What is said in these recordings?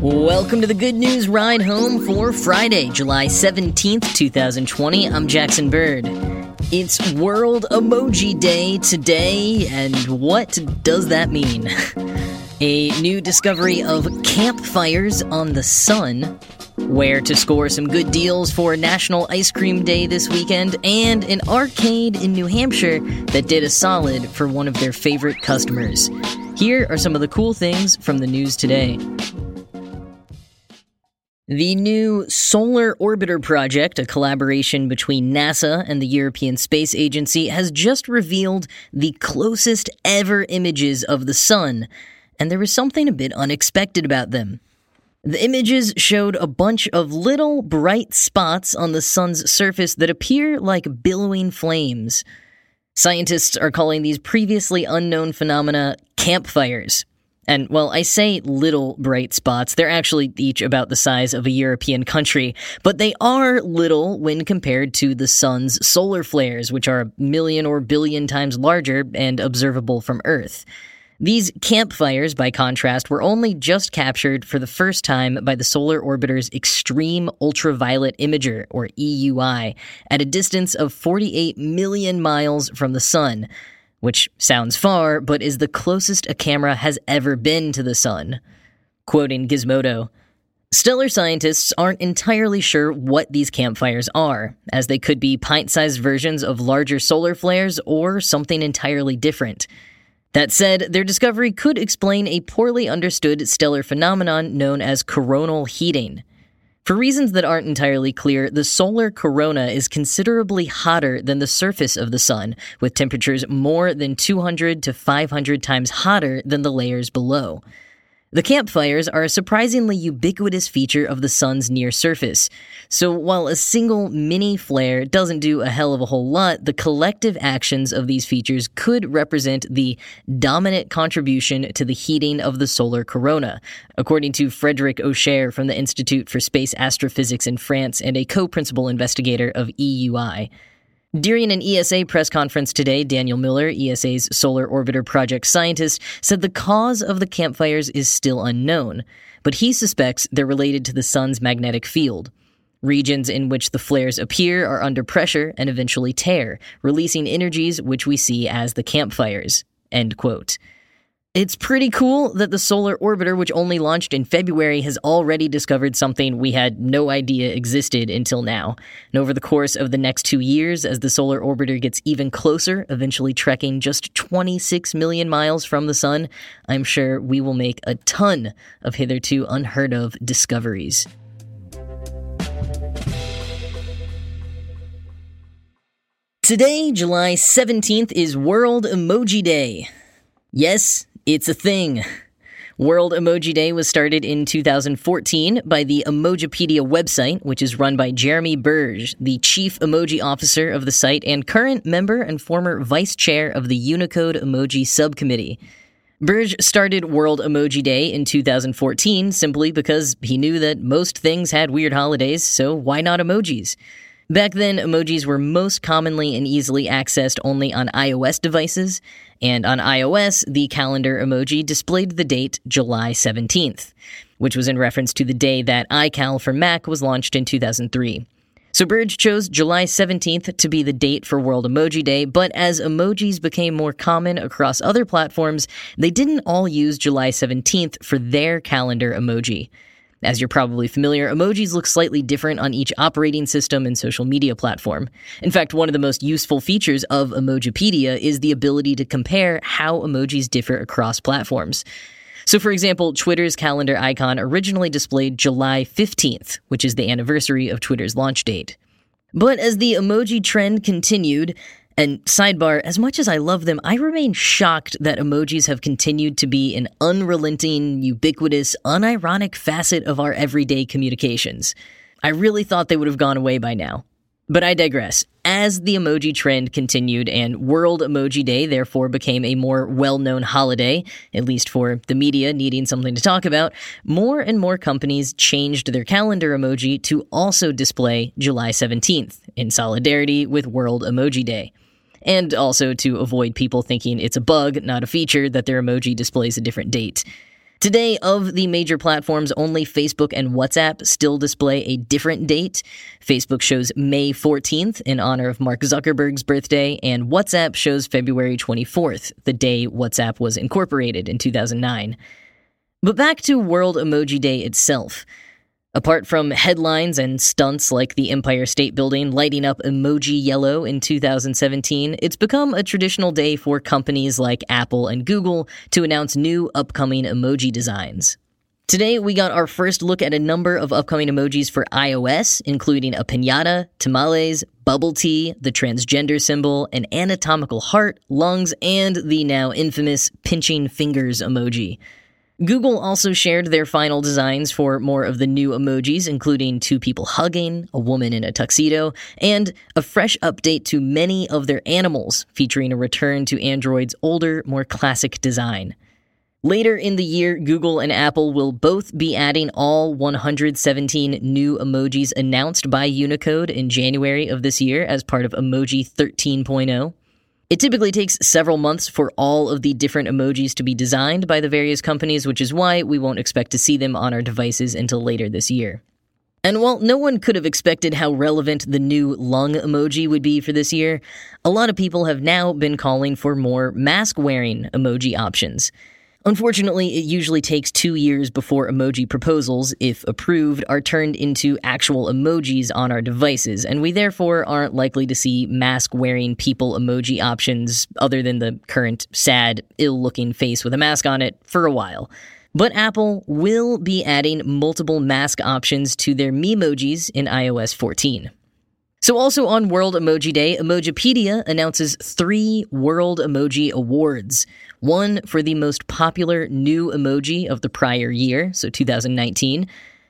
Welcome to the Good News Ride Home for Friday, July 17th, 2020. I'm Jackson Bird. It's World Emoji Day today, and what does that mean? A new discovery of campfires on the sun, where to score some good deals for National Ice Cream Day this weekend, and an arcade in New Hampshire that did a solid for one of their favorite customers. Here are some of the cool things from the news today. The new Solar Orbiter project, a collaboration between NASA and the European Space Agency, has just revealed the closest ever images of the Sun, and there was something a bit unexpected about them. The images showed a bunch of little bright spots on the Sun's surface that appear like billowing flames. Scientists are calling these previously unknown phenomena campfires. And well, I say little bright spots, they're actually each about the size of a European country, but they are little when compared to the sun's solar flares, which are a million or billion times larger and observable from Earth. These campfires, by contrast, were only just captured for the first time by the Solar Orbiter's Extreme Ultraviolet Imager, or EUI, at a distance of 48 million miles from the Sun which sounds far, but is the closest a camera has ever been to the sun. Quoting Gizmodo, Stellar scientists aren't entirely sure what these campfires are, as they could be pint sized versions of larger solar flares or something entirely different. That said, their discovery could explain a poorly understood stellar phenomenon known as coronal heating. For reasons that aren't entirely clear, the solar corona is considerably hotter than the surface of the sun, with temperatures more than 200 to 500 times hotter than the layers below. The campfires are a surprisingly ubiquitous feature of the sun's near surface. So while a single mini flare doesn't do a hell of a whole lot, the collective actions of these features could represent the dominant contribution to the heating of the solar corona, according to Frederic Auchère from the Institute for Space Astrophysics in France and a co-principal investigator of EUI. During an ESA press conference today, Daniel Müller, ESA's Solar Orbiter Project scientist, said the cause of the campfires is still unknown, but he suspects they're related to the sun's magnetic field. Regions in which the flares appear are under pressure and eventually tear, releasing energies which we see as the campfires. End quote. It's pretty cool that the Solar Orbiter, which only launched in February, has already discovered something we had no idea existed until now. And over the course of the next two years, as the Solar Orbiter gets even closer, eventually trekking just 26 million miles from the Sun, I'm sure we will make a ton of hitherto unheard of discoveries. Today, July 17th, is World Emoji Day. Yes, it's a thing. World Emoji Day was started in 2014 by the Emojipedia website, which is run by Jeremy Burge, the chief emoji officer of the site and current member and former vice chair of the Unicode Emoji Subcommittee. Burge started World Emoji Day in 2014 simply because he knew that most things had weird holidays, so why not emojis? Back then, emojis were most commonly and easily accessed only on iOS devices, and on iOS, the calendar emoji displayed the date July 17th, which was in reference to the day that iCal for Mac was launched in 2003. So Burge chose July 17th to be the date for World Emoji Day, but as emojis became more common across other platforms, they didn't all use July 17th for their calendar emoji. As you're probably familiar, emojis look slightly different on each operating system and social media platform. In fact, one of the most useful features of Emojipedia is the ability to compare how emojis differ across platforms. So, for example, Twitter's calendar icon originally displayed July 15th, which is the anniversary of Twitter's launch date. But as the emoji trend continued, and sidebar, as much as I love them, I remain shocked that emojis have continued to be an unrelenting, ubiquitous, unironic facet of our everyday communications. I really thought they would have gone away by now. But I digress. As the emoji trend continued and World Emoji Day therefore became a more well known holiday, at least for the media needing something to talk about, more and more companies changed their calendar emoji to also display July 17th in solidarity with World Emoji Day and also to avoid people thinking it's a bug, not a feature, that their emoji displays a different date. Today, of the major platforms, only Facebook and WhatsApp still display a different date. Facebook shows May 14th in honor of Mark Zuckerberg's birthday, and WhatsApp shows February 24th, the day WhatsApp was incorporated in 2009. But back to World Emoji Day itself. Apart from headlines and stunts like the Empire State Building lighting up emoji yellow in 2017, it's become a traditional day for companies like Apple and Google to announce new upcoming emoji designs. Today, we got our first look at a number of upcoming emojis for iOS, including a pinata, tamales, bubble tea, the transgender symbol, an anatomical heart, lungs, and the now infamous pinching fingers emoji. Google also shared their final designs for more of the new emojis, including two people hugging, a woman in a tuxedo, and a fresh update to many of their animals, featuring a return to Android's older, more classic design. Later in the year, Google and Apple will both be adding all 117 new emojis announced by Unicode in January of this year as part of Emoji 13.0. It typically takes several months for all of the different emojis to be designed by the various companies, which is why we won't expect to see them on our devices until later this year. And while no one could have expected how relevant the new lung emoji would be for this year, a lot of people have now been calling for more mask wearing emoji options. Unfortunately, it usually takes two years before emoji proposals, if approved, are turned into actual emojis on our devices, and we therefore aren't likely to see mask wearing people emoji options other than the current sad, ill looking face with a mask on it for a while. But Apple will be adding multiple mask options to their Memojis in iOS 14. So, also on World Emoji Day, Emojipedia announces three World Emoji Awards one for the most popular new emoji of the prior year, so 2019,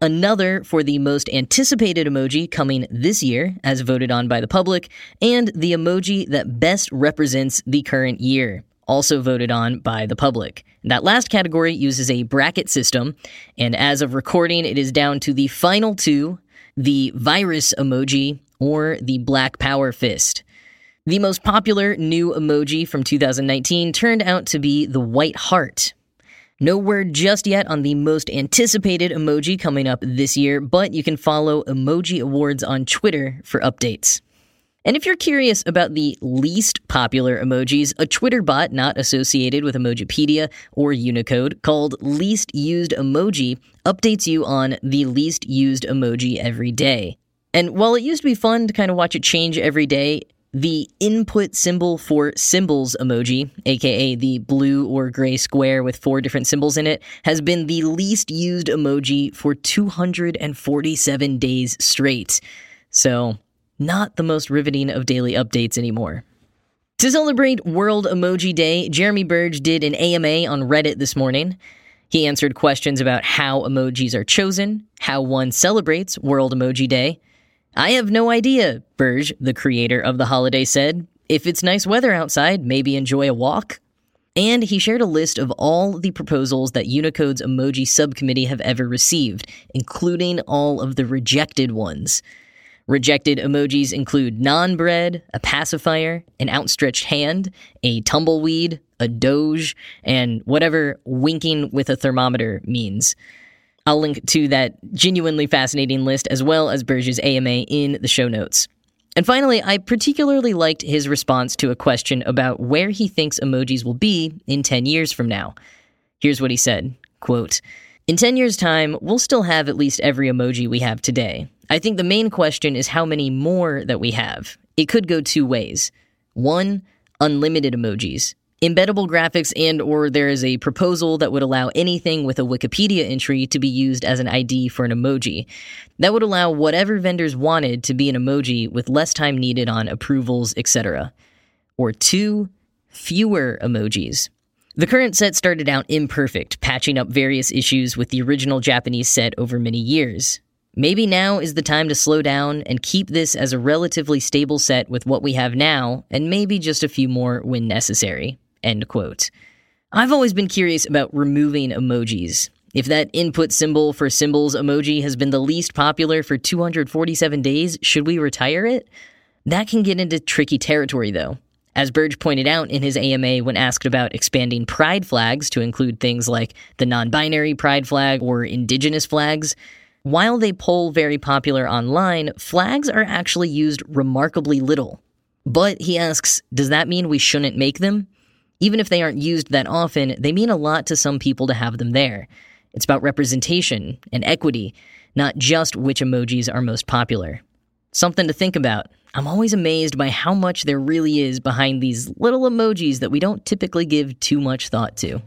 another for the most anticipated emoji coming this year, as voted on by the public, and the emoji that best represents the current year, also voted on by the public. That last category uses a bracket system, and as of recording, it is down to the final two the virus emoji or the Black Power Fist. The most popular new emoji from 2019 turned out to be the white heart. No word just yet on the most anticipated emoji coming up this year, but you can follow Emoji Awards on Twitter for updates. And if you're curious about the least popular emojis, a Twitter bot not associated with Emojipedia or Unicode called Least Used Emoji updates you on the least used emoji every day. And while it used to be fun to kind of watch it change every day, the input symbol for symbols emoji, aka the blue or gray square with four different symbols in it, has been the least used emoji for 247 days straight. So, not the most riveting of daily updates anymore. To celebrate World Emoji Day, Jeremy Burge did an AMA on Reddit this morning. He answered questions about how emojis are chosen, how one celebrates World Emoji Day, I have no idea, Burge, the creator of the holiday, said. If it's nice weather outside, maybe enjoy a walk. And he shared a list of all the proposals that Unicode's emoji subcommittee have ever received, including all of the rejected ones. Rejected emojis include naan bread, a pacifier, an outstretched hand, a tumbleweed, a doge, and whatever winking with a thermometer means. I'll link to that genuinely fascinating list as well as Burge's AMA in the show notes. And finally, I particularly liked his response to a question about where he thinks emojis will be in 10 years from now. Here's what he said quote, In 10 years' time, we'll still have at least every emoji we have today. I think the main question is how many more that we have. It could go two ways. One, unlimited emojis embeddable graphics and or there is a proposal that would allow anything with a Wikipedia entry to be used as an ID for an emoji. That would allow whatever vendors wanted to be an emoji with less time needed on approvals, etc. Or two, fewer emojis. The current set started out imperfect, patching up various issues with the original Japanese set over many years. Maybe now is the time to slow down and keep this as a relatively stable set with what we have now, and maybe just a few more when necessary. End quote. I've always been curious about removing emojis. If that input symbol for symbols emoji has been the least popular for 247 days, should we retire it? That can get into tricky territory, though. As Burge pointed out in his AMA when asked about expanding pride flags to include things like the non binary pride flag or indigenous flags, while they poll very popular online, flags are actually used remarkably little. But he asks, does that mean we shouldn't make them? Even if they aren't used that often, they mean a lot to some people to have them there. It's about representation and equity, not just which emojis are most popular. Something to think about. I'm always amazed by how much there really is behind these little emojis that we don't typically give too much thought to.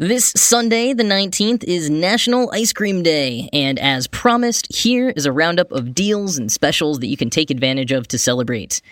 This Sunday, the 19th, is National Ice Cream Day, and as promised, here is a roundup of deals and specials that you can take advantage of to celebrate.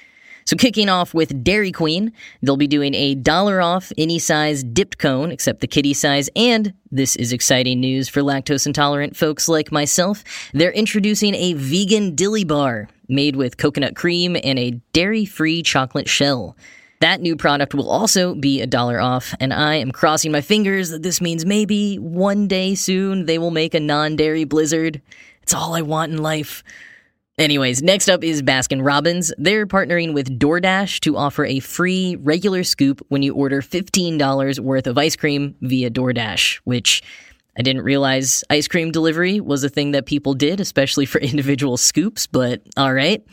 So, kicking off with Dairy Queen, they'll be doing a dollar off any size dipped cone except the kitty size, and this is exciting news for lactose intolerant folks like myself. They're introducing a vegan dilly bar made with coconut cream and a dairy free chocolate shell. That new product will also be a dollar off, and I am crossing my fingers that this means maybe one day soon they will make a non dairy blizzard. It's all I want in life. Anyways, next up is Baskin Robbins. They're partnering with DoorDash to offer a free regular scoop when you order $15 worth of ice cream via DoorDash, which I didn't realize ice cream delivery was a thing that people did, especially for individual scoops, but all right.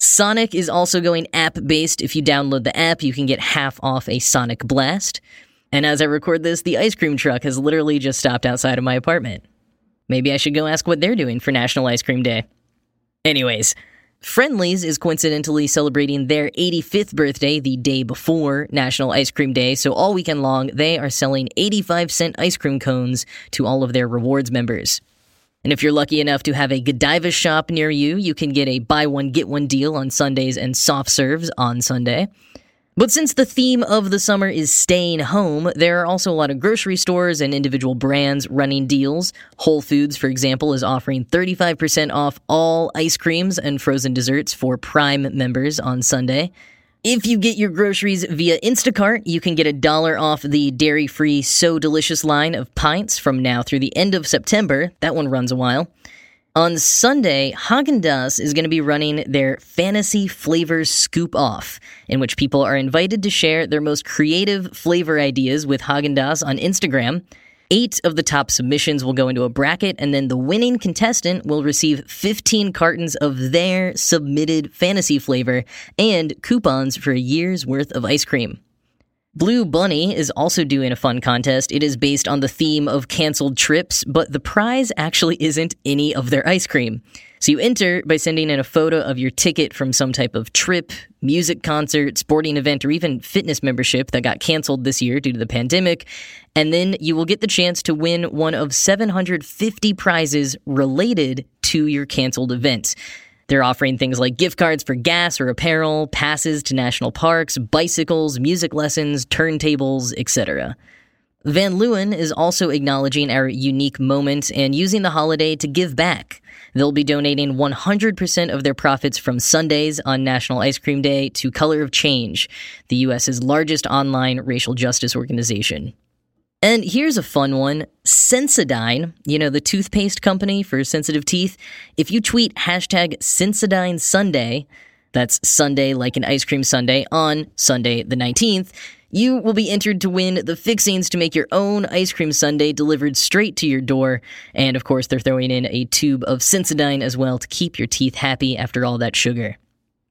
Sonic is also going app based. If you download the app, you can get half off a Sonic Blast. And as I record this, the ice cream truck has literally just stopped outside of my apartment. Maybe I should go ask what they're doing for National Ice Cream Day. Anyways, Friendly's is coincidentally celebrating their 85th birthday the day before National Ice Cream Day, so all weekend long they are selling 85 cent ice cream cones to all of their rewards members. And if you're lucky enough to have a Godiva shop near you, you can get a buy one, get one deal on sundaes and soft serves on Sunday. But since the theme of the summer is staying home, there are also a lot of grocery stores and individual brands running deals. Whole Foods, for example, is offering 35% off all ice creams and frozen desserts for Prime members on Sunday. If you get your groceries via Instacart, you can get a dollar off the dairy free So Delicious line of pints from now through the end of September. That one runs a while. On Sunday, Haagen Dazs is going to be running their Fantasy Flavors Scoop Off, in which people are invited to share their most creative flavor ideas with Haagen Dazs on Instagram. Eight of the top submissions will go into a bracket, and then the winning contestant will receive 15 cartons of their submitted fantasy flavor and coupons for a year's worth of ice cream. Blue Bunny is also doing a fun contest. It is based on the theme of canceled trips, but the prize actually isn't any of their ice cream. So you enter by sending in a photo of your ticket from some type of trip, music concert, sporting event, or even fitness membership that got canceled this year due to the pandemic. And then you will get the chance to win one of 750 prizes related to your canceled event. They're offering things like gift cards for gas or apparel, passes to national parks, bicycles, music lessons, turntables, etc. Van Leeuwen is also acknowledging our unique moment and using the holiday to give back. They'll be donating 100% of their profits from sundaes on National Ice Cream Day to Color of Change, the US's largest online racial justice organization. And here's a fun one Sensodyne, you know, the toothpaste company for sensitive teeth. If you tweet hashtag Sensodyne Sundae, that's Sundae like an ice cream sundae on Sunday the 19th, you will be entered to win the fixings to make your own ice cream sundae delivered straight to your door. And of course, they're throwing in a tube of Sensodyne as well to keep your teeth happy after all that sugar.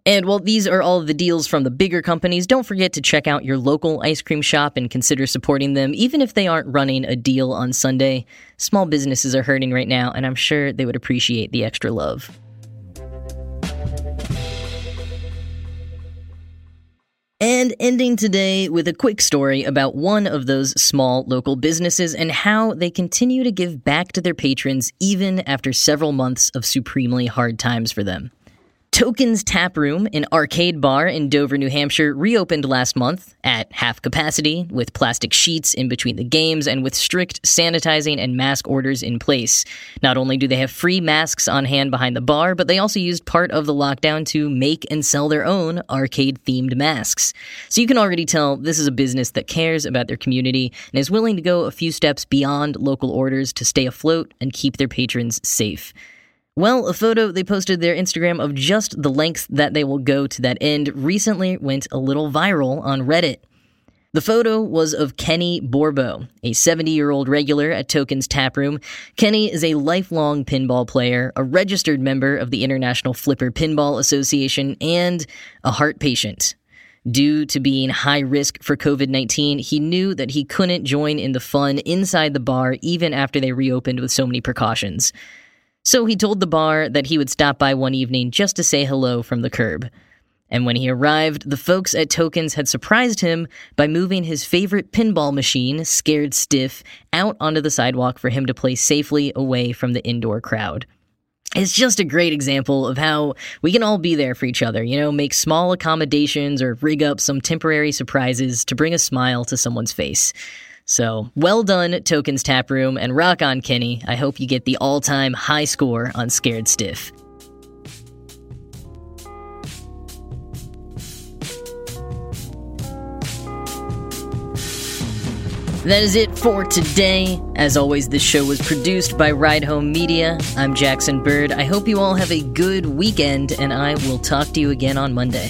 And while these are all of the deals from the bigger companies, don't forget to check out your local ice cream shop and consider supporting them, even if they aren't running a deal on Sunday. Small businesses are hurting right now, and I'm sure they would appreciate the extra love. And ending today with a quick story about one of those small local businesses and how they continue to give back to their patrons even after several months of supremely hard times for them. Tokens Tap Room, an arcade bar in Dover, New Hampshire, reopened last month at half capacity with plastic sheets in between the games and with strict sanitizing and mask orders in place. Not only do they have free masks on hand behind the bar, but they also used part of the lockdown to make and sell their own arcade themed masks. So you can already tell this is a business that cares about their community and is willing to go a few steps beyond local orders to stay afloat and keep their patrons safe. Well, a photo they posted their Instagram of just the lengths that they will go to that end recently went a little viral on Reddit. The photo was of Kenny Borbo, a 70 year old regular at Tokens Taproom. Kenny is a lifelong pinball player, a registered member of the International Flipper Pinball Association, and a heart patient. Due to being high risk for COVID 19, he knew that he couldn't join in the fun inside the bar even after they reopened with so many precautions. So he told the bar that he would stop by one evening just to say hello from the curb. And when he arrived, the folks at Tokens had surprised him by moving his favorite pinball machine, Scared Stiff, out onto the sidewalk for him to play safely away from the indoor crowd. It's just a great example of how we can all be there for each other, you know, make small accommodations or rig up some temporary surprises to bring a smile to someone's face. So, well done, Tokens Tap Room, and rock on, Kenny. I hope you get the all time high score on Scared Stiff. That is it for today. As always, this show was produced by Ride Home Media. I'm Jackson Bird. I hope you all have a good weekend, and I will talk to you again on Monday.